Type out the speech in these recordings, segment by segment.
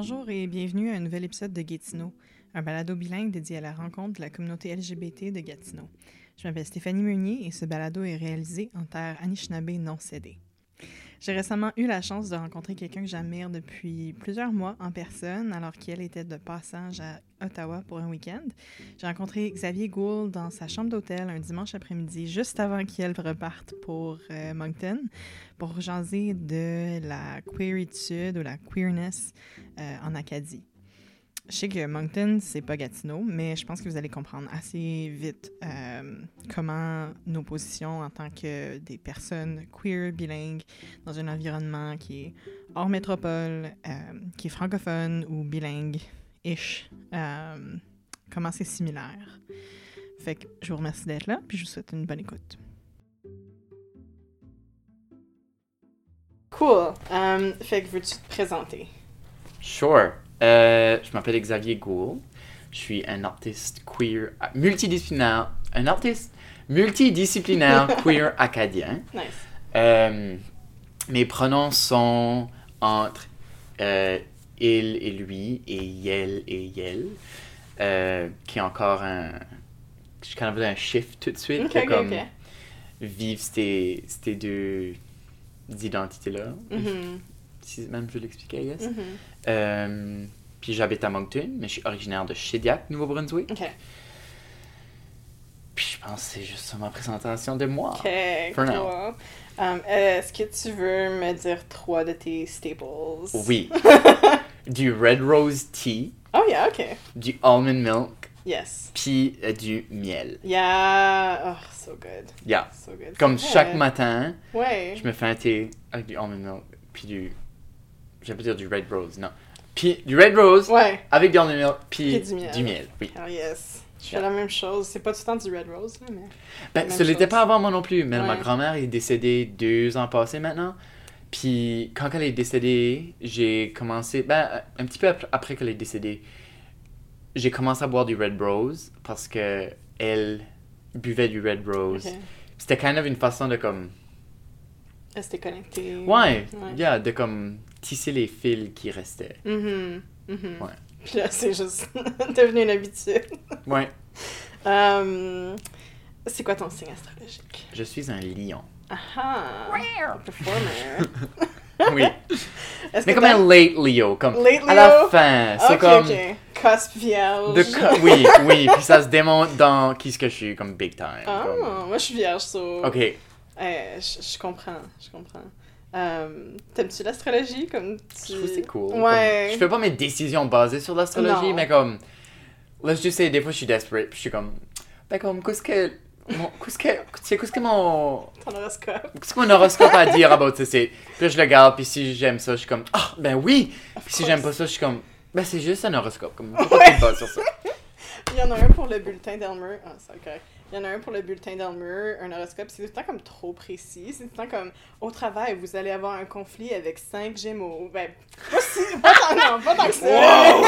Bonjour et bienvenue à un nouvel épisode de Gatineau, un balado bilingue dédié à la rencontre de la communauté LGBT de Gatineau. Je m'appelle Stéphanie Meunier et ce balado est réalisé en terre Anishinaabe non cédée. J'ai récemment eu la chance de rencontrer quelqu'un que j'admire depuis plusieurs mois en personne, alors qu'elle était de passage à Ottawa pour un week-end. J'ai rencontré Xavier Gould dans sa chambre d'hôtel un dimanche après-midi, juste avant qu'elle reparte pour euh, Moncton, pour jaser de la queeritude ou la queerness euh, en Acadie. Je sais que Moncton, c'est pas Gatineau, mais je pense que vous allez comprendre assez vite euh, comment nos positions en tant que des personnes queer, bilingues, dans un environnement qui est hors métropole, euh, qui est francophone ou bilingue-ish, euh, comment c'est similaire. Fait que je vous remercie d'être là, puis je vous souhaite une bonne écoute. Cool. Um, fait que veux-tu te présenter? Sure. Euh, je m'appelle Xavier Gould. Je suis un artiste queer multidisciplinaire, un artiste multidisciplinaire queer acadien. Nice. Euh, mes pronoms sont entre euh, il et lui et yel et yel, qui est encore un. Je quand même un shift tout de suite. Ok, de ok, comme vivre ces, ces deux identités-là. Mhm, Si même je l'expliquais, yes. mhm. Euh, puis j'habite à Moncton, mais je suis originaire de Shediac, Nouveau-Brunswick. Ok. Puis je pense que c'est juste ça ma présentation de moi. Ok, For cool. now. Um, Est-ce que tu veux me dire trois de tes staples? Oui. du Red Rose Tea, Oh yeah, ok. du Almond Milk, Yes. puis euh, du miel. Yeah. Oh, so good. Yeah. So good. Comme chaque matin, Ouais. je me fais un thé avec du Almond Milk, puis du... Je vais pas dire du Red Rose, non. Puis du Red Rose Ouais. avec du Milk, puis du miel. du miel. Oui. Oh yes. Je fais Yeah. la même chose. C'est pas tout le temps du Red Rose, là, mais. Ben, ce l'était pas avant moi non plus, mais ma grand-mère est décédée deux ans passés maintenant. Puis quand elle est décédée, j'ai commencé, ben, un petit peu ap- après qu'elle est décédée, j'ai commencé à boire du Red Rose parce que elle buvait du Red Rose. C'était kind of une façon de comme, Rester connecté. ouais, Ouais. yeah, de comme tisser les fils qui restaient. Mhm. Mhm. Ouais. Puis là, c'est juste devenu une habitude. Ouais, Um, c'est quoi ton signe astrologique? je suis un lion. Ah! Performer. Oui, mais comme un late Leo, comme Late à la Leo? fin, c'est Ok, comme. ok. Cusp vierge. De co- oui, oui, puis ça se démontre dans qui ce que je suis, comme big time. Ah, comme- moi je suis vierge, so... Ok, Eh, je, je comprends, je comprends. Euh, T'aimes-tu l'astrologie comme tu... je trouve c'est cool. Ouais. Comme, je fais pas mes décisions basées sur l'astrologie, mais comme. Let's just say, des fois je suis desperate, puis je suis comme. Ben comme, qu'est-ce que. mon- Qu'est-ce que. Tu sais, qu'est-ce que mon. Ton horoscope. Qu'est-ce que mon horoscope a à dire about this? Puis là, je le garde, puis si j'aime ça, je suis comme. Ah, ben oui! Puis si j'aime pas ça, je suis comme. Ben c'est juste un horoscope. Comme, pourquoi tu te bases sur ça? Il y en a un pour le bulletin d'Elmer. Ah, c'est correct. Il y en a un pour le bulletin d'Elmer, un horoscope. C'est tout le temps comme trop précis. C'est tout le temps comme au travail, vous allez avoir un conflit avec cinq gémeaux. Ben, pas si. Pas tant, non, pas tant que ça. Wow!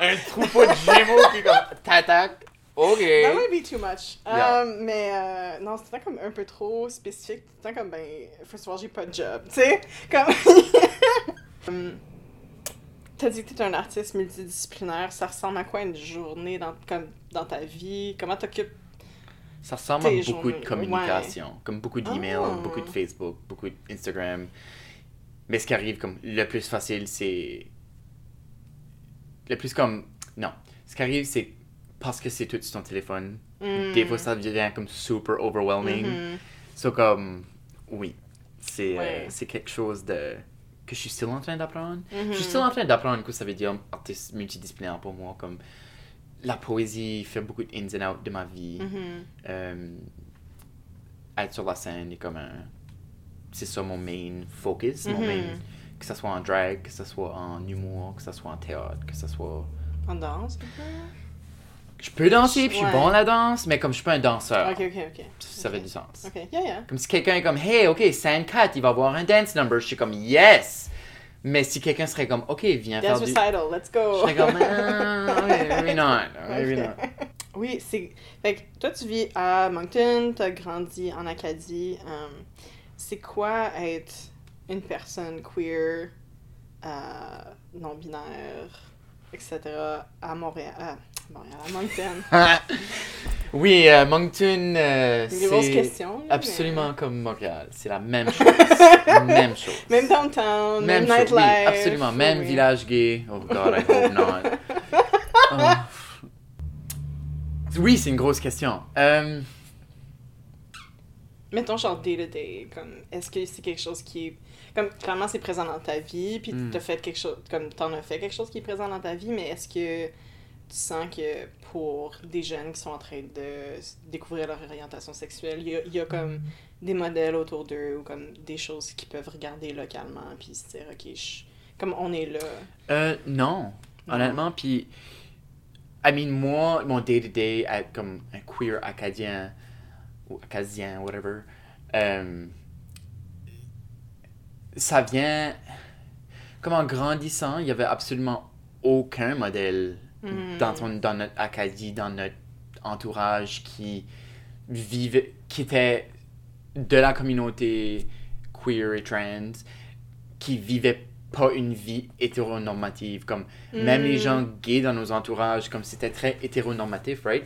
un troupeau de gémeaux qui comme. T'attaques. Ok. That might be too much. Yeah. Um, mais euh, non, c'est tout le temps comme un peu trop spécifique. Tout le temps comme, ben, first of all, j'ai pas de job. Tu sais? Comme. Um, T'as dit que t'es un artiste multidisciplinaire. Ça ressemble à quoi une journée dans, comme, dans ta vie? Comment t'occupes? Ça ressemble à beaucoup journées, de communication, comme beaucoup d'emails, Ah. beaucoup de Facebook, beaucoup d'Instagram. Mais ce qui arrive comme le plus facile, c'est le plus comme non. Ce qui arrive, c'est parce que c'est tout sur ton téléphone. Des fois, ça devient comme super overwhelming. So comme oui, c'est euh, Ouais. c'est quelque chose de que je suis still en train d'apprendre. Je suis still en train d'apprendre que ça veut dire artiste multidisciplinaire pour moi. Comme la poésie fait beaucoup de ins and outs de ma vie. Mhm. Euh, être sur la scène est comme un. C'est ça mon main focus. Mon Mhm. main, que ce soit en drag, que ce soit en humour, que ce soit en théâtre, que ce soit. En danse, un peu? Je peux danser, puis je suis bon à la danse, mais comme je suis pas un danseur, Ok, ok, ok. ça fait du sens. Ok, yeah, yeah. Comme si quelqu'un est comme, hey, ok, scène 4, il va avoir un dance number, je suis comme, yes! Mais si quelqu'un serait comme, ok, viens Dance faire du. recital, let's Je go! serais comme, ah, okay, maybe not, maybe Ok. not. Oui, c'est. Fait que toi, tu vis à Moncton, t'as grandi en Acadie. euh, c'est quoi être une personne queer à non-binaires, etc. à Montréal. À Montréal, à Moncton. oui, euh, Moncton, euh, C'est une grosse c'est question. là, absolument comme Montréal. C'est la même chose. même chose. Même downtown, même, oui, nightlife. absolument. Même oui. village gay. Oh God, I hope not. Oh. Oui, c'est une grosse question. Euh, Mettons genre day to day, comme est-ce que c'est quelque chose qui est comme clairement c'est présent dans ta vie, puis Mm. t'as fait quelque chose comme t'en as fait quelque chose qui est présent dans ta vie, mais est-ce que tu sens que pour des jeunes qui sont en train de découvrir leur orientation sexuelle, il y a, il y a comme des modèles autour d'eux ou comme des choses qu'ils peuvent regarder localement puis se dire ok je- comme on est là. euh, non, honnêtement. Puis, I mean, moi, mon day-to-day, comme un queer acadien, ou acadien, whatever, euh, ça vient. Comme en grandissant, il y avait absolument aucun modèle Mhm. dans, ton, dans notre Acadie, dans notre entourage qui vivait, qui était de la communauté queer et trans, qui vivait pas une vie hétéronormative. Comme même les Mm. gens gays dans nos entourages, comme c'était très hétéronormatif, right?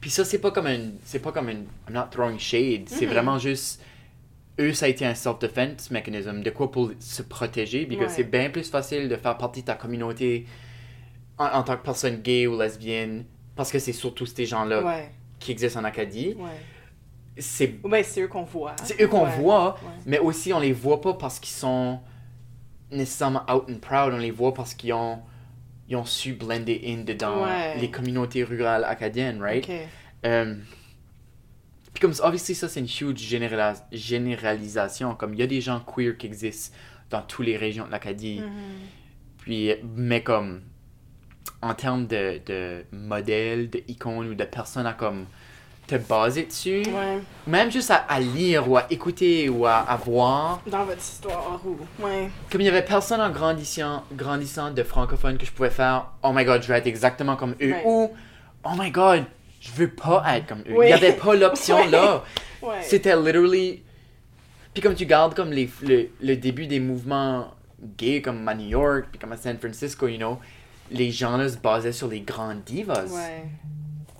Puis, ça, c'est pas comme un. C'est pas comme un. I'm not throwing shade. C'est Mhm. vraiment juste. Eux, ça a été un self-defense mechanism. De quoi pour se protéger. Parce que Ouais. c'est bien plus facile de faire partie de ta communauté en, en tant que personne gay ou lesbienne. Parce que c'est surtout ces gens-là Ouais, qui existent en Acadie. ouais. C'est ben eux qu'on voit. c'est eux qu'on voit, mais aussi on les voit pas parce qu'ils sont nécessairement out and proud. On les voit parce qu'ils ont, ils ont su blender in dedans les communautés rurales acadiennes, right? Ok. Euh, puis comme, obviously, ça, c'est une huge généralisation. Comme, il y a des gens queer qui existent dans toutes les régions de l'Acadie. Mhm. Puis, mais comme, en termes de, de modèles, de icônes ou de personnes à comme te baser dessus, Ouais. même juste à, à lire ou à écouter ou à, à voir, Dans votre histoire ou. Ouais. comme il y avait personne en grandissant, grandissant de francophones que je pouvais faire, oh my god, je vais être exactement comme eux, Ouais. ou oh my god, je veux pas être comme eux. Oui. Il y avait pas l'option là. C'était literally. Puis comme tu gardes comme les, le, le début des mouvements gays comme à New York, puis comme à San Francisco, you know, les gens là se basaient sur les grandes divas. Ouais.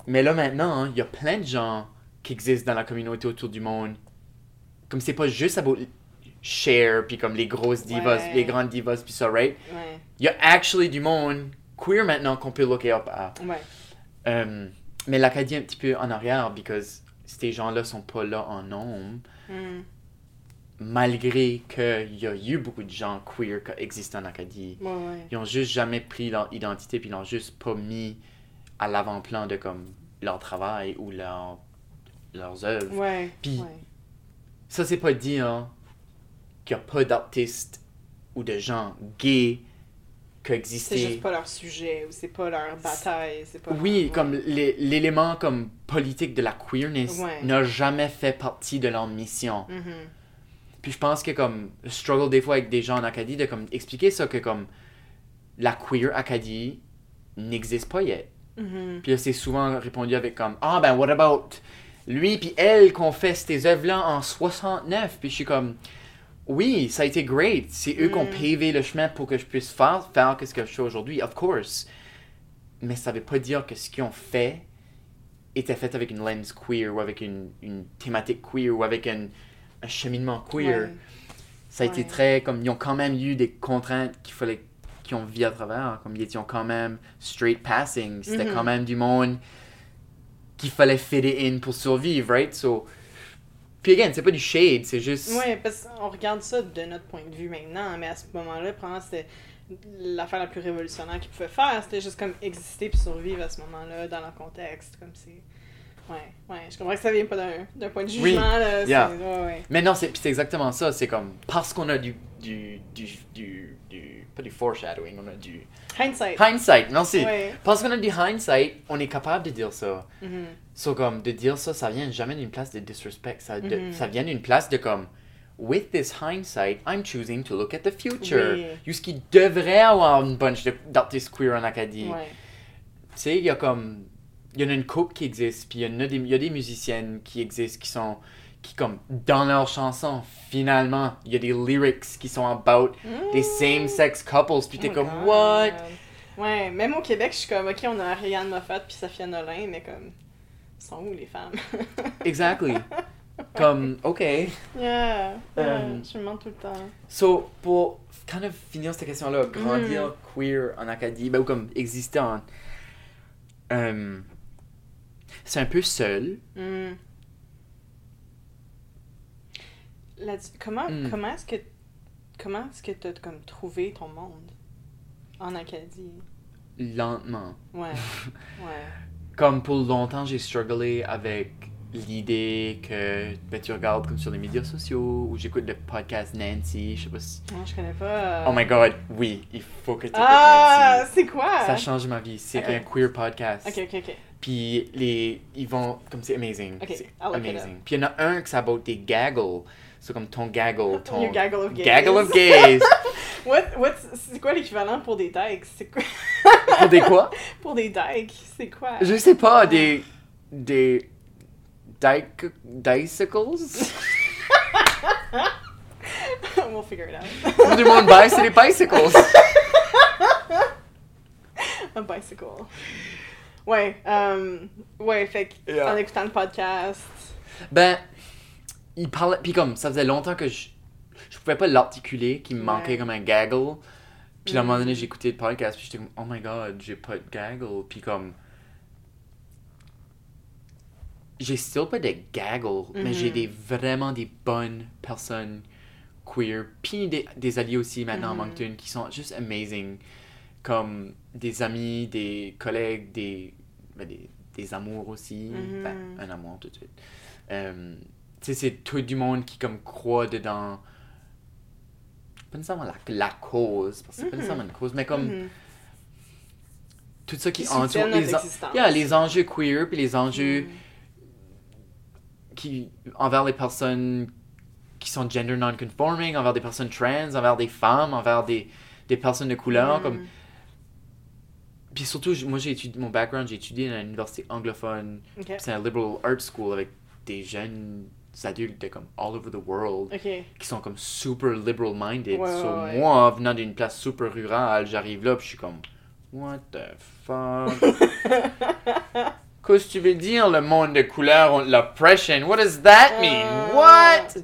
Mais là maintenant, hein, il y a plein de gens qui existent dans la communauté autour du monde. Comme c'est pas juste about Cher, puis comme les grosses divas, Ouais. les grandes divas, puis ça, right? Ouais. Il y a actually du monde queer maintenant qu'on peut looker up à. Ouais. Euh, mais l'Acadie est un petit peu en arrière, because ces gens-là sont pas là en nombre, Hmm. Malgré qu'il y a eu beaucoup de gens queer qui existent en Acadie. Ouais, ouais. Ils ont juste jamais pris leur identité, puis ils l'ont juste pas mis à l'avant-plan de comme leur travail ou leur, leurs œuvres. Ouais. Puis-. Ça, c'est pas dire qu'il n'y a pas d'artistes ou de gens gays qui C'est existaient. juste pas leur sujet ou c'est pas leur bataille. C'est pas Oui, leur- comme l'élément comme politique de la queerness n'a jamais fait partie de leur mission. Mhm. Puis je pense que comme je struggle des fois avec des gens en Acadie de comme expliquer ça que comme la queer Acadie n'existe pas yet. Mhm. Puis là, c'est souvent répondu avec comme ah ben what about lui puis elle qu'on fait ces œuvres là en 69 puis je suis comme oui ça a été great c'est eux qui ont Mm. pavé le chemin pour que je puisse faire faire ce que je fais aujourd'hui of course mais ça veut pas dire que ce qu'ils ont fait était fait avec une lens queer ou avec une, une thématique queer ou avec un, un cheminement queer. Ouais. ça a été très comme ils ont quand même eu des contraintes qu'il fallait qu'ils ont vu à travers comme ils étaient quand même straight passing. C'était Mhm. quand même du monde qu'il fallait fitter in pour survivre right? So puis again c'est pas du shade c'est juste Ouais, parce qu'on regarde ça de notre point de vue maintenant, mais à ce moment-là, probablement c'était l'affaire la plus révolutionnaire qu'ils pouvaient faire, c'était juste comme exister puis survivre à ce moment-là dans leur contexte, comme c'est... Ouais, ouais, je comprends que ça vient pas d'un point de Oui, jugement, là, c'est- yeah. ouais, ouais. mais non c'est exactement ça c'est comme parce qu'on a du du du du, du pas du foreshadowing on a du Hindsight. hindsight non c'est Ouais. parce qu'on a du hindsight on est capable de dire ça. So, comme, de dire ça, ça vient jamais d'une place de disrespect. Ça, de- Mhm. ça vient d'une place de comme, with this hindsight, I'm choosing to look at the future. Oui. Jusqu'il devrait avoir une bunch d'artistes queer en Acadie. Tu sais, il y a comme, il y en a une couple qui existe, puis il y en a des, il y a des musiciennes qui existent, qui sont, qui, comme, dans leurs chansons, finalement, il y a des lyrics qui sont about des same-sex couples, puis t'es Oh comme, God. what? Ouais, même au Québec, je suis comme, ok, on a Ariane Moffat puis Safia Nolin, mais comme, sont où les femmes? Exactly. Comme, ok. Yeah, yeah, Euh, je me demande tout le temps. So, pour kind of finir cette question-là, grandir Mm. queer en Acadie, ben, ou comme exister en. euh, c'est un peu seul. Hmm. Comment Hmm. comment est-ce que comment est-ce que t'as comme trouvé ton monde en Acadie? lentement. Ouais, ouais. Comme pour longtemps, j'ai strugglé avec l'idée que ben, tu regardes comme sur les médias sociaux ou j'écoute le podcast Nancy, je sais pas si... Non, je connais pas. Oh my god, oui, il faut que tu écoutes Ah, c'est quoi? Ça a changé ma vie. C'est un queer podcast. Ok, ok, ok. Puis les, ils vont, comme c'est amazing. Ok, C'est amazing. Puis il y en a un qui s'aboute des gaggles. C'est comme ton gaggle, ton... Your gaggle of gays. Gaggle of gays. What, what's, c'est quoi l'équivalent pour des dykes? C'est quoi? Pour des quoi? pour des dykes, c'est quoi? Je sais pas, des... Des... Dyke... Dicicles? we'll figure it out. Pour du monde bike, c'est des bicycles. A bicycle. Ouais, um, ouais, fait que Yeah. en écoutant le podcast. Ben, il parlait. Puis comme, ça faisait longtemps que je. Je pouvais pas l'articuler, qu'il me manquait comme un gaggle. Puis à un moment donné, Mm. j'écoutais le podcast, puis j'étais comme, oh my god, j'ai pas de gaggle. Puis comme. J'ai still pas de gaggle, mais j'ai Mhm. des, vraiment des bonnes personnes queer. Puis des, des alliés aussi maintenant Mhm. à Moncton qui sont juste amazing. Comme des amis, des collègues, des, ben, des, des amours aussi. Mhm. Ben, un amour tout de suite. Euh, tu sais, c'est tout du monde qui comme croit dedans. Pas nécessairement la, la cause, parce que c'est pas Mhm. nécessairement une cause, mais comme Mhm. tout ça qui Qui entoure les, en-. Yeah, les enjeux queer, puis les enjeux Mhm. qui envers les personnes qui sont gender non-conforming, envers des personnes trans, envers des femmes, envers des, des personnes de couleur. Comme... Puis surtout, moi, j'ai étudié, mon background, j'ai étudié à l'université anglophone. C'est un liberal arts school avec des jeunes adultes de comme all over the world qui sont comme super liberal minded. Ouais, so, ouais, moi, venant d'une place super rurale, j'arrive là, puis je suis comme, what the fuck? Qu'est-ce que tu veux dire, le monde de couleur, l'oppression? What does that mean? Euh. What?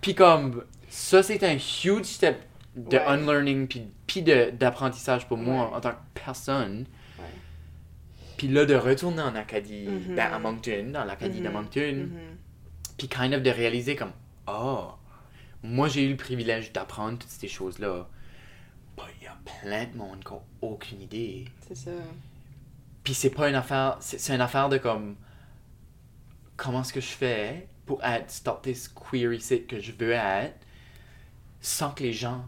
Puis comme, ça c'est un huge step de Ouais. unlearning puis, d'apprentissage pour moi Ouais. en tant que personne. Puis là, de retourner en Acadie, Mhm. ben, à Moncton, dans l'Acadie de Mhm. Moncton, Mhm. puis kind of de réaliser comme, oh, moi j'ai eu le privilège d'apprendre toutes ces choses-là. Bah, il y a plein de monde qui ont aucune idée. C'est ça. Puis c'est pas une affaire, c'est c'est une affaire de comme, comment est-ce que je fais pour être stop this queer ici que je veux être, sans que les gens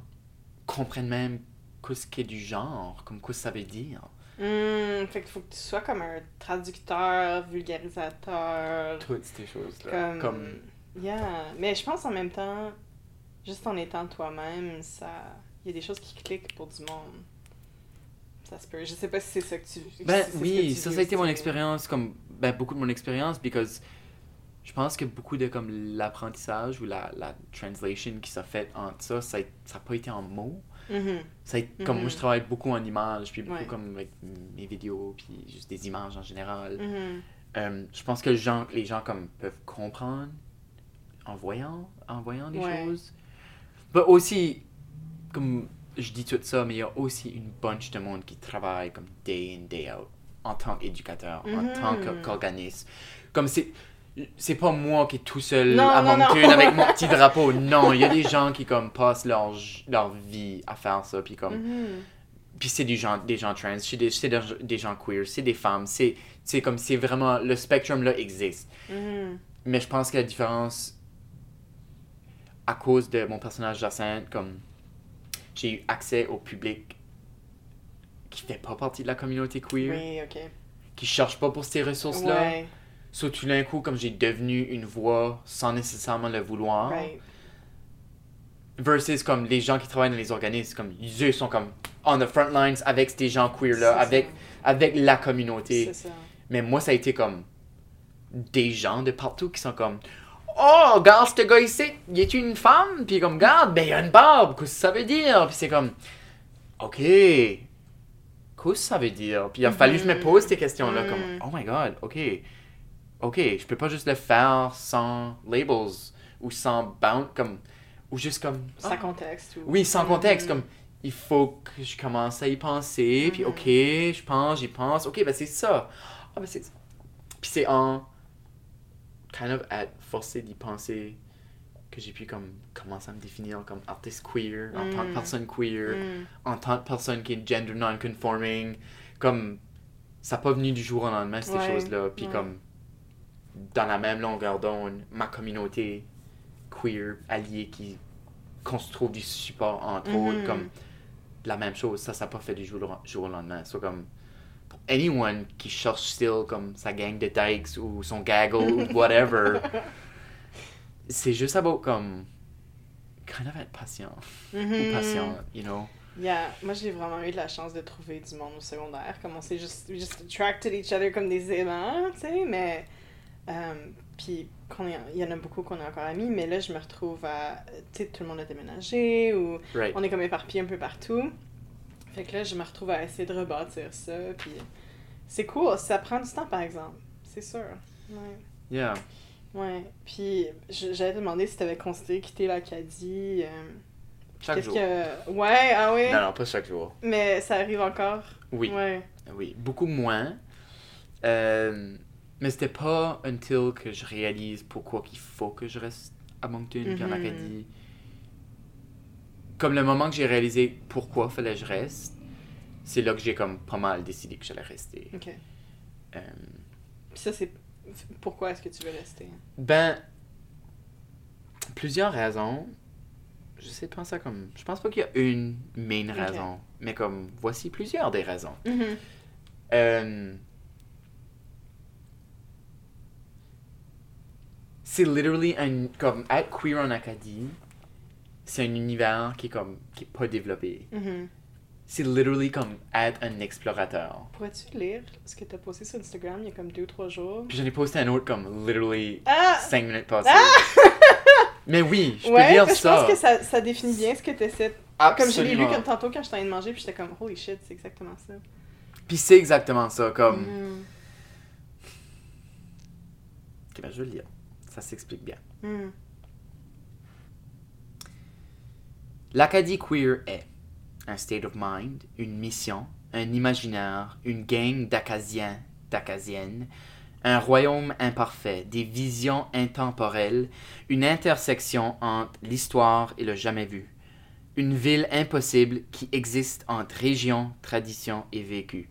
comprennent même qu'est-ce qu'est du genre, comme quoi ça veut dire. Hmm, fait qu'il faut que tu sois comme un traducteur, vulgarisateur. Toutes ces choses-là. Comme... Comme, Yeah. Mais je pense en même temps, juste en étant toi-même, ça. Il y a des choses qui cliquent pour du monde. Ça se peut. Je sais pas si c'est ça que tu. Ben si que oui, ça, ça a été mon expérience, comme ben, beaucoup de mon expérience, because je pense que beaucoup de comme l'apprentissage ou la, la translation qui s'est faite entre ça, ça n'a pas été en mots. Mhm. Ça a été- comme moi, je Mhm. travaille beaucoup en images, puis beaucoup Ouais. comme avec mes vidéos, puis juste des images en général. Mhm. Euh, je pense que les gens, les gens comme peuvent comprendre en voyant, en voyant des Ouais. choses. Mais aussi, comme je dis tout ça, mais il y a aussi une bunch de monde qui travaille comme day in, day out, en tant qu'éducateur, en tant qu'organisme. Comme c'est. C'est pas moi qui est tout seul Non, à non, non. Moncton avec mon petit drapeau. Non, il y a des gens qui comme passent leur, leur vie à faire ça. Puis comme, Mhm. puis c'est des gens, des gens trans, c'est des, des, gens queer, c'est des femmes. C'est c'est comme, c'est vraiment, le spectrum là existe. Mhm. Mais je pense que la différence, à cause de mon personnage Jacinthe, comme j'ai eu accès au public qui fait pas partie de la communauté queer, Oui, ok. qui cherche pas pour ces ressources-là. Ouais. So, tout d'un coup, comme j'ai devenu une voix sans nécessairement le vouloir, Right. versus comme les gens qui travaillent dans les organismes, comme eux sont comme on the front lines avec ces gens queer-là, C'est avec, ça. avec la communauté. Ça. Mais moi, ça a été comme des gens de partout qui sont comme Oh regarde ce gars ici, il est une femme, puis comme, regarde, ben il a une barbe, qu'est-ce que ça veut dire? Puis c'est comme, ok, qu'est-ce que ça veut dire? Puis il a fallu que je me pose ces questions-là, comme, Mhm. oh my god, ok, ok, je peux pas juste le faire sans labels, ou sans bound, comme, ou juste comme, Sans ah. contexte. Ou... Oui, sans contexte, Mhm. comme il faut que je commence à y penser, puis Mhm. ok, je pense, j'y pense, ok, ben c'est ça. Ah, ben c'est Puis c'est en kind of à forcer d'y penser que j'ai pu comme commencer à me définir comme artiste queer, en tant que Mhm. personne queer, Mm. en tant que personne qui est gender non-conforming, comme ça n'a pas venu du jour au lendemain, ces Ouais, choses-là, puis ouais. comme dans la même longueur d'onde, ma communauté queer alliée qui trouve du support entre Mhm. autres, comme la même chose, ça, ça n'a pas fait du jour au, jour au lendemain. Soit comme pour anyone qui cherche still comme sa gang de dykes ou son gaggle ou whatever, c'est juste about comme kind of être patient ou Mhm. patient, you know? Yeah. Moi, j'ai vraiment eu de la chance de trouver du monde au secondaire. Comme on s'est juste, just attracted each other comme des aimants, tu sais, mais. Euh, puis, il y en a beaucoup qu'on est encore amis, mais là, je me retrouve à. Tu sais, tout le monde a déménagé ou Right. on est comme éparpillés un peu partout. Fait que là, je me retrouve à essayer de rebâtir ça, puis. C'est cool, ça prend du temps par exemple, c'est sûr. Ouais. Yeah. Ouais. Puis, te demander si t'avais considéré quitter l'Acadie. euh, Chaque jour. que. Ouais, ah oui. Non, non, pas chaque jour. Mais ça arrive encore? Oui. Ouais. Oui, beaucoup moins. Euh, mais c'était pas until que je réalise pourquoi qu'il faut que je reste à Moncton puis en Mhm. Acadie. Comme le moment que j'ai réalisé pourquoi fallait que je reste, c'est là que j'ai comme pas mal décidé que j'allais rester. Ok. Euh, Puis ça, c'est. Pourquoi est-ce que tu veux rester? ben, plusieurs raisons. J'essaie de penser à comme. Je pense pas qu'il y a une main raison, mais comme voici plusieurs des raisons. Mhm. Euh, c'est literally un comme être queer en Acadie c'est un univers qui est comme qui est pas développé Mhm. c'est literally comme être un explorateur Pourrais-tu lire? Ce que t'as posté sur Instagram il y a comme deux, trois jours? puis j'en ai posté un autre comme literally Ah! 5 minutes passées mais oui je peux ouais, lire mais je ça pense que ça, ça définit bien ce que t'essaies. Comme je l'ai lu comme tantôt quand j'étais en train de manger, puis j'étais comme, holy shit, c'est exactement ça. puis c'est exactement ça comme Mhm. Ok, ben, je vais le lire ça s'explique bien Mhm. L'Acadie queer est un state of mind, une mission, un imaginaire, une gang d'Acadiens, d'Acadiennes, un royaume imparfait, des visions intemporelles, une intersection entre l'histoire et le jamais vu, une ville impossible qui existe entre région, tradition et vécu,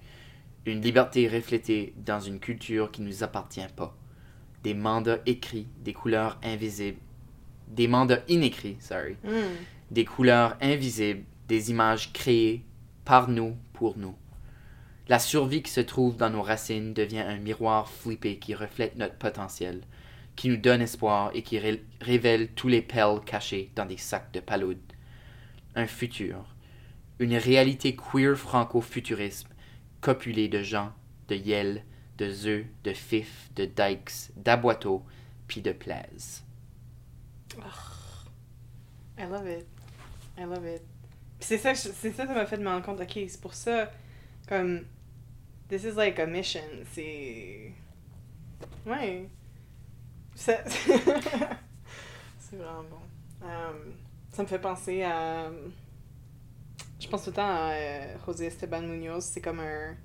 une liberté reflétée dans une culture qui ne nous appartient pas, des mandats écrits, des couleurs invisibles, des mandats inécrits, sorry, Mhm. des couleurs invisibles, des images créées par nous pour nous. La survie qui se trouve dans nos racines devient un miroir flippé qui reflète notre potentiel, qui nous donne espoir et qui ré- révèle tous les perles cachées dans des sacs de palude. Un futur, une réalité queer franco-futurisme, copulée de gens, de yel, de zeux, de fifs, de dykes, d'aboiteaux, puis de plaises. I love it. I love it. C'est ça, c'est ça, ça m'a fait me rendre compte, ok, c'est pour ça, comme, this is like a mission, c'est... Ouais. C'est vraiment bon. Um, ça me fait penser à... Je pense tout le temps à euh, José Esteban Munoz, c'est comme un...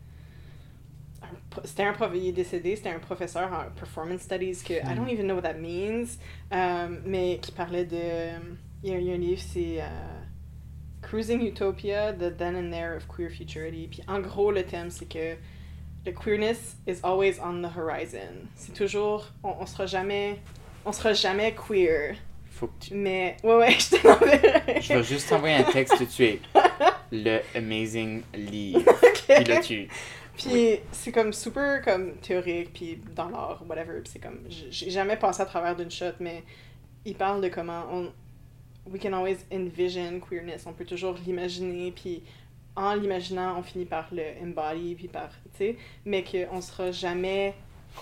C'était un prof, il est décédé, c'était un professeur en performance studies que I don't even know what that means, um, mais qui parlait de il y a, il y a un livre, c'est euh, Cruising Utopia, The Then and There of Queer Futurity. Puis en gros, le thème, c'est que le queerness is always on the horizon. C'est toujours, on, on sera jamais, on sera jamais queer. Faut que tu... Mais, ouais, ouais, je te l'enverrai. Je vais juste t'envoyer un texte tout de suite. Le Amazing Livre. Ok. Puis là, tu... Puis c'est comme super comme théorique, puis dans l'art, whatever. Puis c'est comme, j'ai jamais passé à travers d'une shot, mais il parle de comment on, we can always envision queerness. On peut toujours l'imaginer, puis en l'imaginant, on finit par le embody, puis par, tu sais, mais qu'on sera jamais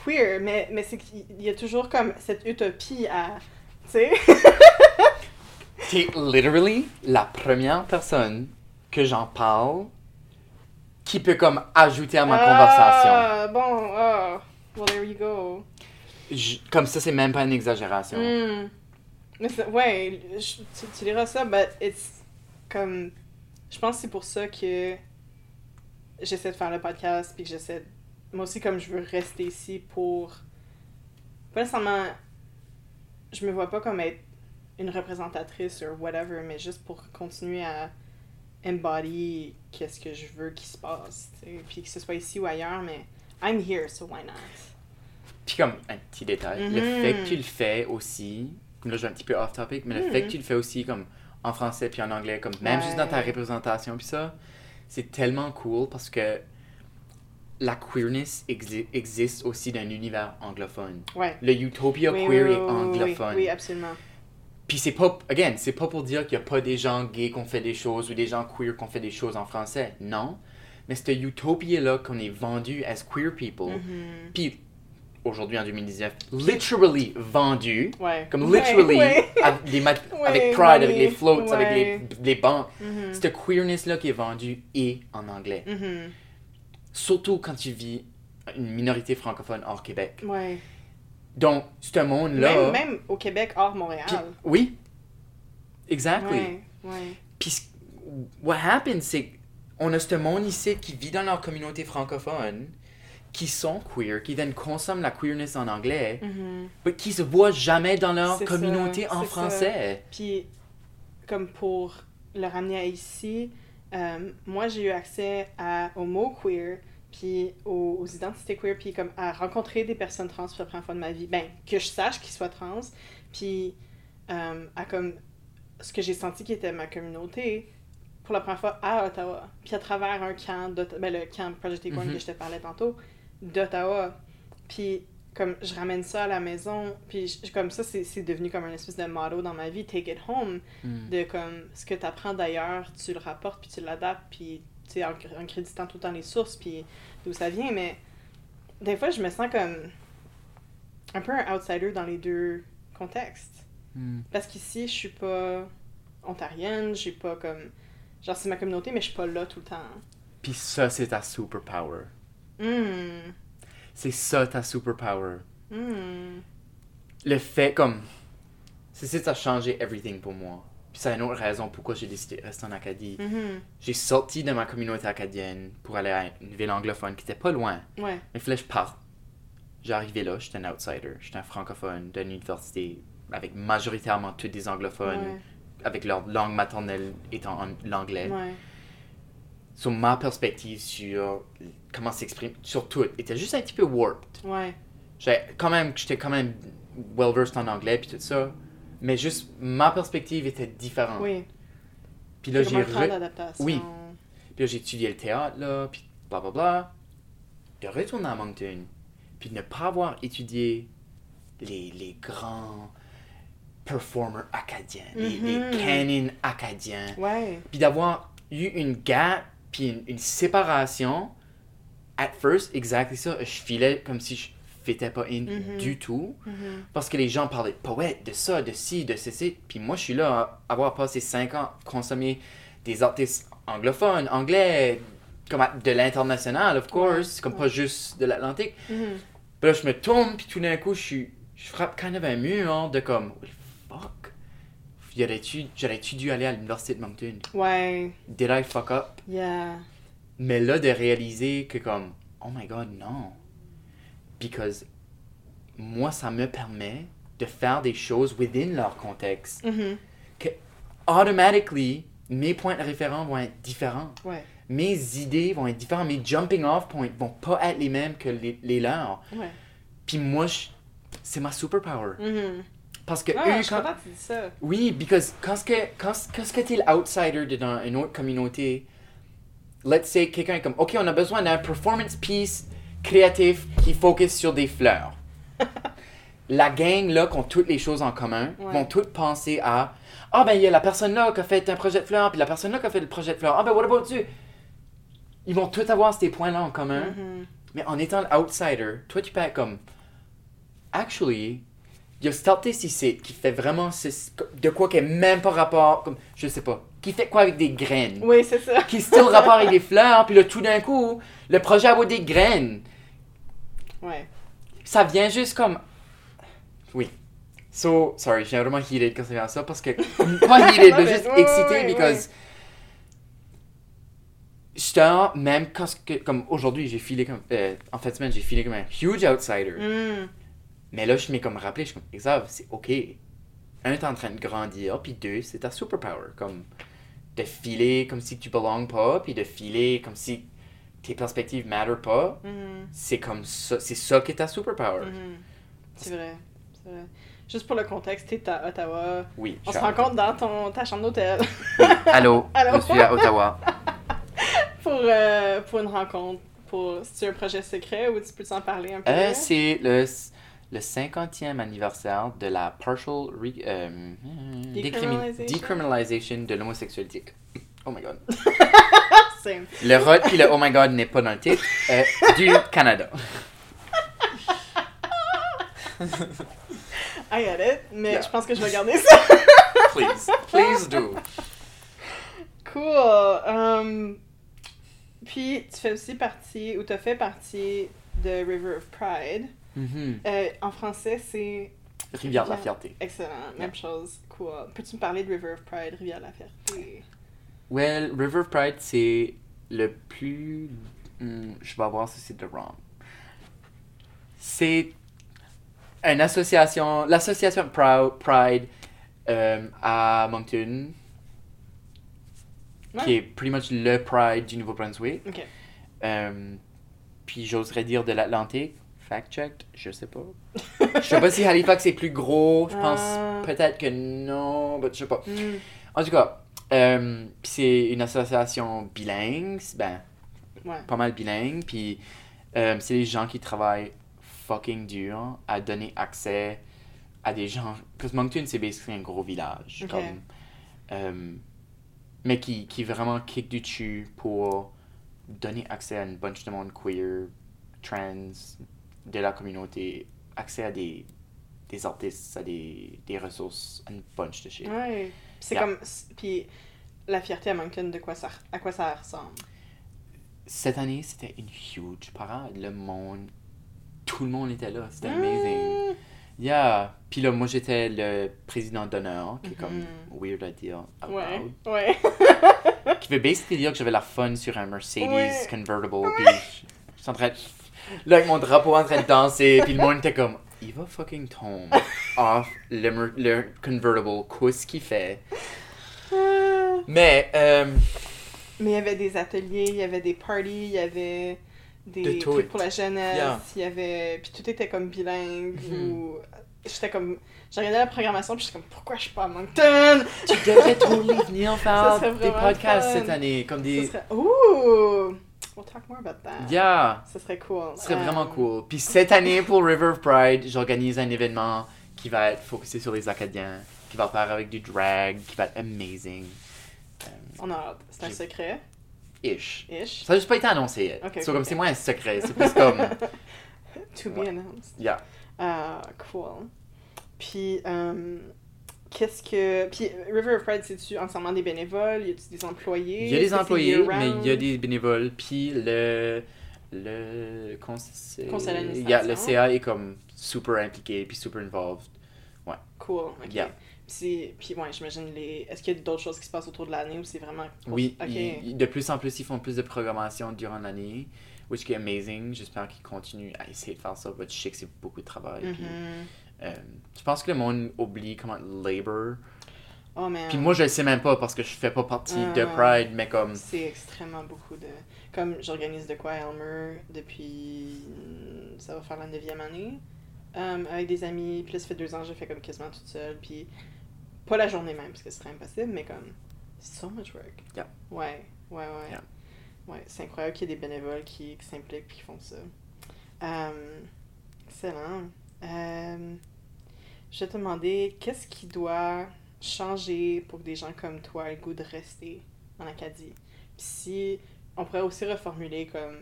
queer, mais, mais c'est qu'il y a toujours comme cette utopie à. Tu sais? T'es literally la première personne que j'en parle qui peut comme ajouter à ma conversation. Ah, bon, ah. Well, there you go. Je- comme ça, c'est même pas une exagération. Hmm. Mais ouais, je- tu, tu liras ça, but it's comme. Je pense que c'est pour ça que j'essaie de faire le podcast, puis que j'essaie. Moi aussi, comme je veux rester ici pour. Pas nécessairement. Je me vois pas comme être une représentatrice ou whatever, mais juste pour continuer à embody qu'est-ce que je veux qu'il se passe. Puis que ce soit ici ou ailleurs, mais I'm here, so why not? Puis comme un petit détail, le Mhm. fait que tu le fais aussi, comme là je vais un petit peu off topic, mais le Mhm. fait que tu le fais aussi comme en français puis en anglais, comme même juste dans ta représentation puis ça, c'est tellement cool parce que la queerness exi- existe aussi dans un univers anglophone. Ouais. Le Utopia Oui, queer oui, est oui, anglophone. Oui, absolument. Puis c'est pas, again, c'est pas pour dire qu'il y a pas des gens gays qui ont fait des choses ou des gens queer qui ont fait des choses en français. Non. Mais cette utopia-là qu'on est vendu as queer people, Mhm. puis aujourd'hui en 2019, literally vendu, Ouais. comme literally, ouais. avec, des Pride, avec les floats, avec les, les banques. Mhm. Cette queerness-là qui est vendue est en anglais. Mhm. Surtout quand tu vis une minorité francophone hors Québec. Ouais. Donc, ce monde-là... Même, même au Québec, hors Montréal. puis- oui. Exactly. Ouais, ouais. Puis, what happens, c'est qu'on a ce monde ici qui vit dans leur communauté francophone, qui sont queer, qui then consomment la queerness en anglais, mais qui se voient jamais dans leur communauté ça, en français. Puis, comme pour le ramener à ici, euh, moi, j'ai eu accès à, au mot queer, puis aux, aux identités queer, puis comme à rencontrer des personnes trans pour la première fois de ma vie. Ben, que je sache qu'ils soient trans, puis euh, à comme ce que j'ai senti qui était ma communauté pour la première fois à Ottawa. Puis à travers un camp, ben, le camp Project Acorn Mhm. que je te parlais tantôt, d'Ottawa. Puis comme je ramène ça à la maison, puis je- comme ça, c'est devenu comme un espèce de motto dans ma vie, take it home, Mm. de comme ce que tu apprends d'ailleurs, tu le rapportes, puis tu l'adaptes, puis en, en créditant tout le temps les sources, puis d'où ça vient, mais des fois, je me sens comme un peu un outsider dans les deux contextes. Mm. Parce qu'ici, je suis pas ontarienne, suis pas comme... Genre, c'est ma communauté, mais je suis pas là tout le temps. Puis ça, c'est ta superpower. Hum, C'est ça ta superpower. hum, Le fait comme... C'est ça, ça a changé everything pour moi. Puis c'est une autre raison pourquoi j'ai décidé de rester en Acadie. mhm. J'ai sorti de ma communauté acadienne pour aller à une ville anglophone qui était pas loin. Ouais, Mais il fallait que je parte. J'arrivais là, j'étais un outsider. J'étais un francophone d'une université avec majoritairement tous des anglophones, ouais, avec leur langue maternelle étant l'anglais. ouais. Sur ma perspective sur comment s'exprimer, sur tout, était juste un petit peu warped. Ouais, J'avais quand même, j'étais quand même well versed en anglais puis tout ça, mais juste ma perspective était différente. oui. Puis là j'ai re-. Oui. Puis là, j'ai étudié le théâtre, là, puis bla bla bla. De retourner à Moncton, puis de ne pas avoir étudié les, les grands performers acadiens, les, les Mhm. canons acadiens, Ouais, puis d'avoir eu une gap, puis une, une séparation. At first, exactly ça, je filais comme si je fitais pas in Mhm. du tout. mhm. Parce que les gens parlaient de poètes, de ça, de ci, de ceci. Puis moi, je suis là à avoir passé 5 ans consommer des artistes anglophones, anglais, comme de l'international, of course, comme pas juste de l'Atlantique. Mhm. Puis là, je me tourne, puis tout d'un coup, je suis, je frappe kind of un mur de comme, what the fuck? J'aurais-tu j'aurais-tu dû aller à l'université de Moncton? Ouais, Did I fuck up? yeah. Mais là, de réaliser que comme, oh my god, non. Because moi, ça me permet de faire des choses within leur contexte. Mhm. Automatically, mes points de référence vont être différents. Ouais, Mes idées vont être différentes. Mes jumping off points vont pas être les mêmes que les, les leurs. ouais. Puis moi, c'est ma superpower. Mhm. Parce que Ah, eux, je quand- contente que tu dis ça. Oui, because quand ce que, quand, quand ce que t'es l'outsider de dans une autre communauté, let's say quelqu'un est comme, ok, on a besoin d'un performance piece créatif qui focus sur des fleurs. La gang là, qui ont toutes les choses en commun, Ouais. vont toutes penser à, ah ben il y a la personne là qui a fait un projet de fleurs, puis la personne là qui a fait le projet de fleurs, ah ben what about you? Ils vont tous avoir ces points là en commun. Mhm. Mais en étant l'outsider, toi, tu peux être comme. Actually, il y a cet artiste ici qui fait vraiment ce- de quoi qui est même pas rapport. Comme, je sais pas. Qui fait quoi avec des graines Oui, c'est ça. Qui est still rapport avec des fleurs, puis là, tout d'un coup, le projet a des graines. Ouais. Ça vient juste comme. Oui. So, sorry, j'ai vraiment heated quand ça vient à ça parce que. Pas heated, Non, mais juste excité because. J'étais même quand. ce que- Comme aujourd'hui, j'ai filé comme. euh, en fait, semaine, j'ai filé comme un huge outsider. Mm. Mais là, je m'ai comme rappelé, je suis comme, Xav, c'est ok. Un, t'es en train de grandir, puis deux, c'est ta superpower. Comme, de filer comme si tu belonges pas, puis de filer comme si tes perspectives matter pas. Mhm. C'est comme ça, c'est ça qui est ta superpower. Mhm. C'est vrai. C'est vrai. Juste pour le contexte, t'es à Ottawa. Oui. On se rencontre dans ton, ta chambre d'hôtel Allô, Allô? je suis à Ottawa. pour, euh, pour une rencontre. Pour, c'est un projet secret ou tu peux t'en parler un peu? Euh, c'est le, le 50e anniversaire de la partial re- euh, Decriminalisation. decriminalisation de l'homosexualité. Oh my god. Same. Le rot puis le oh my god n'est pas dans le titre. euh, du Canada. I get it, mais Yeah. je pense que je vais garder ça. Please. Please do. Cool. Um, puis, tu fais aussi partie, ou tu as fait partie de River of Pride. Mhm. Euh, en français, c'est Rivière de la Fierté. excellent. Même chose. Cool. Peux-tu me parler de River of Pride, Rivière de la Fierté? Well, River Pride, c'est le plus. Hmm, je vais voir si c'est de wrong. C'est une association, l'association Pride euh, à Moncton, Ouais. qui est pretty much le Pride du Nouveau-Brunswick. Euh, puis j'oserais dire de l'Atlantique. Fact-checked, je sais pas. Je sais pas si Halifax est plus gros. Je pense Ah. peut-être que non, mais je sais pas. Hmm. En tout cas, euh, puis c'est une association bilingue, ben, Ouais. pas mal bilingue, puis euh, c'est des gens qui travaillent fucking dur à donner accès à des gens. Parce que Moncton, c'est basically un gros village. Comme, euh, mais qui, qui vraiment kick du dessus pour donner accès à une bunch de monde queer, trans, de la communauté, accès à des, des artistes, à des, des ressources, à une bunch de shit. Ouais. C'est Yeah. comme. Puis la fierté à Moncton, de quoi ça, à quoi ça ressemble? Cette année, c'était une huge parade. Le monde, tout le monde était là. C'était amazing. Mm. Yeah. Puis là, moi, j'étais le président d'honneur, qui est comme Mhm. weird à dire out Ouais. loud. Ouais. Qui veut basically dire que j'avais la fun sur un Mercedes Ouais. convertible. Puis je je suis en train de... Là, avec mon drapeau en train de danser. Puis le monde était comme, il va fucking tomber off le, le convertible. Qu'est-ce qu'il fait? Mais, euh, Mais il y avait des ateliers, il y avait des parties, il y avait De des trucs pour la jeunesse, Yeah. il y avait... Puis tout était comme bilingue Mhm. ou... J'étais comme... J'ai regardé la programmation puis j'étais comme, pourquoi je suis pas à Moncton? tu devrais totally venir faire des podcasts fun. cette année. Comme des... serait... Ouh! We'll talk more about that. Yeah. Ça serait cool. Ce serait vraiment cool. Puis cette année, pour River of Pride, j'organise un événement qui va être focusé sur les Acadiens, qui va faire avec du drag, qui va être amazing. Euh, On a hâte. C'est un secret, ish. ish? Ça n'a juste pas été annoncé. yet. Ok, So, comme ok. c'est moins un secret, c'est plus comme. To be Ouais. announced. Yeah. Ah, cool. Puis, euh, qu'est-ce que. Puis, River of Pride, c'est-tu entièrement des bénévoles? Y a-tu des employés? Il y a des que employés, mais il y a des bénévoles. Puis le. Le conseil. Conseil d'administration. Yeah, le CA est comme super impliqué, puis super involved. Cool, ok. Yeah. Puis, puis ouais, j'imagine les. Est-ce qu'il y a d'autres choses qui se passent autour de l'année ou c'est vraiment. Oui, Ok. ils- de plus en plus, ils font plus de programmation durant l'année, which is amazing. J'espère qu'ils continuent à essayer de faire ça, mais je sais que c'est beaucoup de travail. puis, Mhm. Euh, je pense que le monde oublie comment labor? Oh, man. Puis moi, je le sais même pas parce que je fais pas partie de. Pride, mais comme. C'est extrêmement beaucoup de. Comme j'organise de quoi à Elmer depuis. Ça va faire la neuvième année. euh, avec des amis. Puis là, ça fait deux ans, j'ai fait comme quasiment toute seule. Puis pas la journée même, parce que ce serait impossible, mais comme. So much work. Yeah. Ouais, ouais, ouais. Yeah. Ouais, c'est incroyable qu'il y ait des bénévoles qui, qui s'impliquent puis qui font ça. Euh, excellent. Euh, je vais te demander, qu'est-ce qui doit changer pour que des gens comme toi aient le goût de rester en Acadie? Puis si on pourrait aussi reformuler comme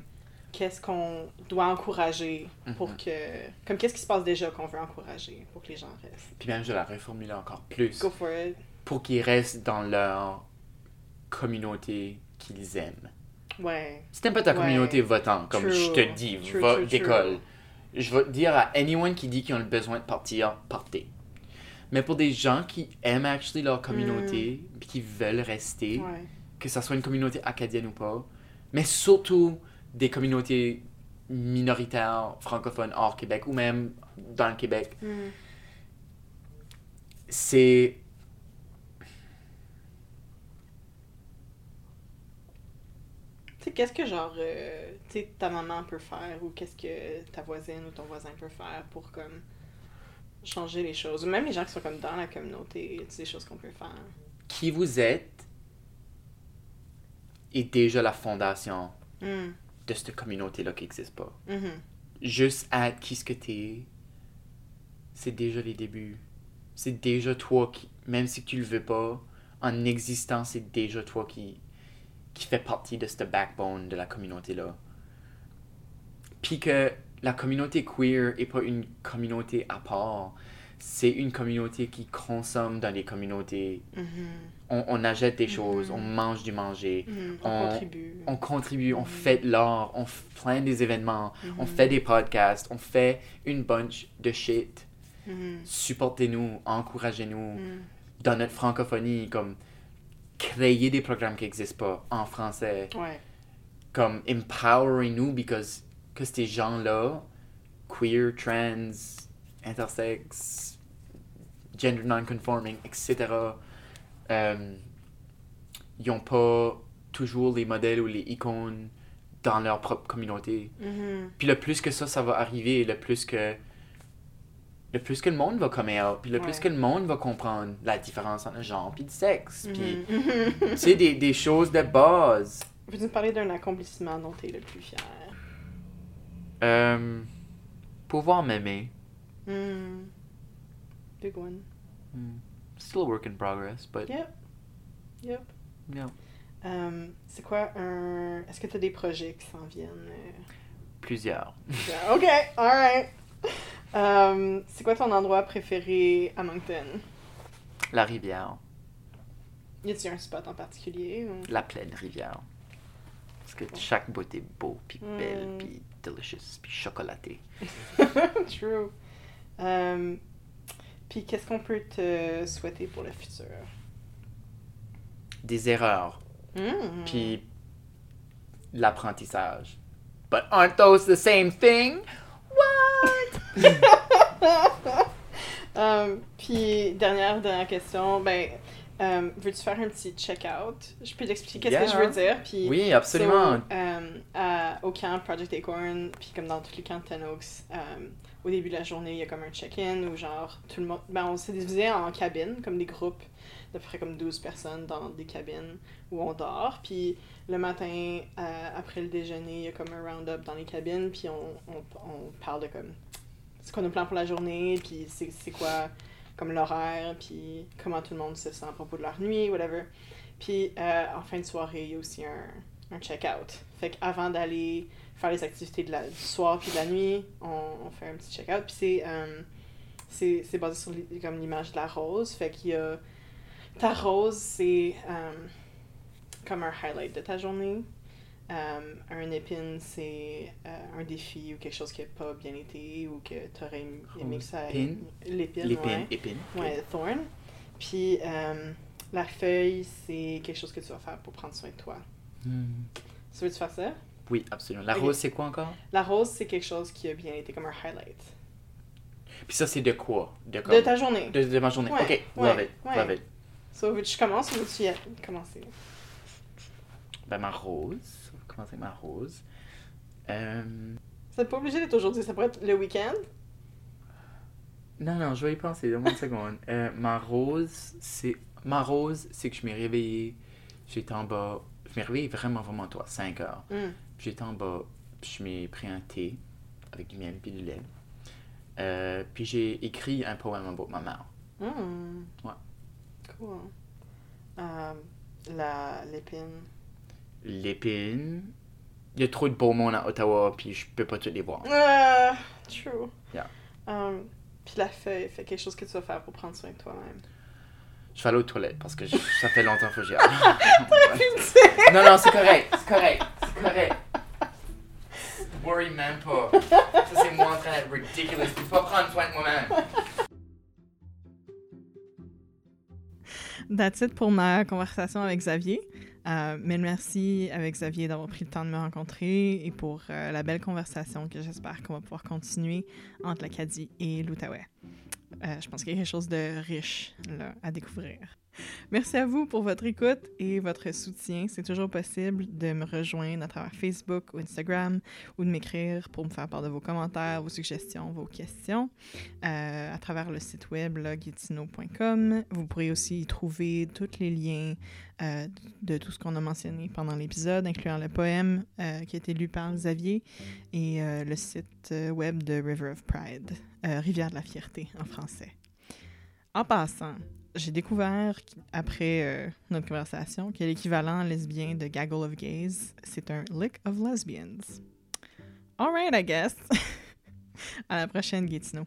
qu'est-ce qu'on doit encourager pour Mhm. que. Comme qu'est-ce qui se passe déjà qu'on veut encourager pour que les gens restent? Puis même, je la reformule encore plus. Go for it. Pour qu'ils restent dans leur communauté qu'ils aiment. Ouais. Si t'aimes pas ta Ouais. communauté votant, comme True. je te dis, True, va d'école. Je vais dire à anyone qui dit qu'ils ont le besoin de partir, partez. Mais pour des gens qui aiment actually leur communauté, puis qui veulent rester, Mm. Ouais. que ça soit une communauté acadienne ou pas, mais surtout des communautés minoritaires francophones hors Québec ou même dans le Québec, Mm. c'est Tu sais, qu'est-ce que genre, euh, tu sais, ta maman peut faire ou qu'est-ce que ta voisine ou ton voisin peut faire pour comme changer les choses? Ou même les gens qui sont comme dans la communauté, tu sais, des choses qu'on peut faire. qui vous êtes est déjà la fondation Mm. de cette communauté-là qui n'existe pas. Mhm. Juste être qui ce que t'es, c'est déjà les débuts. C'est déjà toi qui, même si tu le veux pas, en existant, c'est déjà toi qui, qui fait partie de cette backbone de la communauté-là. Puis que la communauté queer est pas une communauté à part, c'est une communauté qui consomme dans les communautés. Mhm. On, on achète des choses, Mhm. on mange du manger, Mhm. On, On- contribue. on contribue, on fait de l'art, on plein des événements, on fait des podcasts, on fait une bunch de shit. Supportez-nous, encouragez-nous Mhm. dans notre francophonie, comme créer des programmes qui n'existent pas en français, Ouais. comme empowering-nous because que ces gens-là, queer, trans, intersex, gender non-conforming, etc., euh, ils n'ont pas toujours les modèles ou les icônes dans leur propre communauté. Mhm. Puis le plus que ça, ça va arriver, le plus que le plus que le monde va come out, puis le plus que le monde va comprendre la différence entre le genre puis le sexe, puis Mhm. tu sais des, des choses de base. Veux-tu nous parler d'un accomplissement dont tu es le plus fier? Euh, pouvoir m'aimer, Mm. Big one. hmm, still a work in progress, but Yep. Yep. yeah. Um, c'est quoi un. Est-ce que tu as des projets qui s'en viennent? plusieurs. Ok, alright. Um, c'est quoi ton endroit préféré à Moncton? La rivière, Y a-t-il un spot en particulier? ou- la pleine rivière. Parce que chaque bout est beau, puis belle, Mm. puis delicious, puis chocolaté. True. Um, Puis qu'est-ce qu'on peut te souhaiter pour le futur? Des erreurs, Mm. puis l'apprentissage. But aren't those the same thing? Um, puis, dernière, dernière question, ben, um, veux-tu faire un petit check-out? Je peux t'expliquer qu'est-ce que je Yeah. veux dire, puis... Oui, absolument. So, um, à- au camp Project Acorn, puis comme dans tous les camps de Ten Oaks, um, au début de la journée, il y a comme un check-in où genre tout le monde... Ben, on s'est divisé en cabines, comme des groupes d'à peu près comme 12 personnes dans des cabines où on dort. Puis le matin, euh, après le déjeuner, il y a comme un round-up dans les cabines, puis on, on, on parle de comme... C'est quoi nos plans pour la journée, puis c'est quoi comme l'horaire, puis comment tout le monde se sent à propos de leur nuit, whatever. Puis euh, en fin de soirée, il y a aussi un, un check-out. Fait qu'avant d'aller faire les activités de la, du soir puis de la nuit, on, on fait un petit check-out. Puis c'est euh, basé sur l'image de la rose. Fait qu'il y a... Ta rose, c'est euh, comme un highlight de ta journée. Euh, un épine, c'est euh, un défi ou quelque chose qui n'a pas bien été ou que tu aurais aimé que ça... Pin? L'épine, L'épine, ouais. épine. Ouais, thorn. Puis euh, la feuille, c'est quelque chose que tu vas faire pour prendre soin de toi. Hmm. Tu veux-tu faire ça? Oui, absolument. La rose, c'est quoi encore? La rose, c'est quelque chose qui a bien été comme un highlight. Puis ça, c'est de quoi? De, De comme- ta journée. de, de ma journée. Ouais, ok, love ouais, it, ouais. love it. So, veux-tu que je commence ou veux-tu y a- commencer? Ben, ma rose. Commencer avec ma rose. Euh, C'est pas obligé d'être aujourd'hui, ça pourrait être le week-end. Non, non, je vais y penser, donne-moi une seconde. Euh, ma rose, c'est... Ma rose, c'est que je m'ai réveillé, j'étais en bas... Je m'ai réveillé vraiment, vraiment à 5 heures. Hmm. J'étais en bas, puis je m'ai pris un thé avec du miel puis du lait. Euh, puis j'ai écrit un poème about ma mère. Ouais. Cool. Euh, la, l'épine. L'épine, il y a trop de beaux mondes à Ottawa, puis je peux pas tous les voir. Ah, true. Yeah. Um, puis la feuille fait quelque chose que tu vas faire pour prendre soin de toi-même. Je vais aller aux toilettes parce que je- ça fait longtemps que j'y aille. non, non, c'est correct, c'est correct, c'est correct. Worry même pas. Ça, c'est moi en train d'être ridiculous. Je peux pas prendre soin de moi-même. That's it pour ma conversation avec Xavier. Euh, merci avec Xavier d'avoir pris le temps de me rencontrer et pour euh, la belle conversation que j'espère qu'on va pouvoir continuer entre l'Acadie et l'Outaouais. Euh, je pense qu'il y a quelque chose de riche là, à découvrir. Merci à vous pour votre écoute et votre soutien. C'est toujours possible de me rejoindre à travers Facebook ou Instagram ou de m'écrire pour me faire part de vos commentaires, vos suggestions, vos questions euh, à travers le site web gatineau.com. Vous pourrez aussi y trouver tous les liens euh, de tout ce qu'on a mentionné pendant l'épisode, incluant le poème euh, qui a été lu par Xavier et le site web de River of Pride, Rivière de la Fierté en français. En passant, j'ai découvert après euh, notre conversation que l'équivalent lesbien de Gaggle of Gays, c'est un Lick of Lesbians. Alright, I guess. à la prochaine, Gatineau.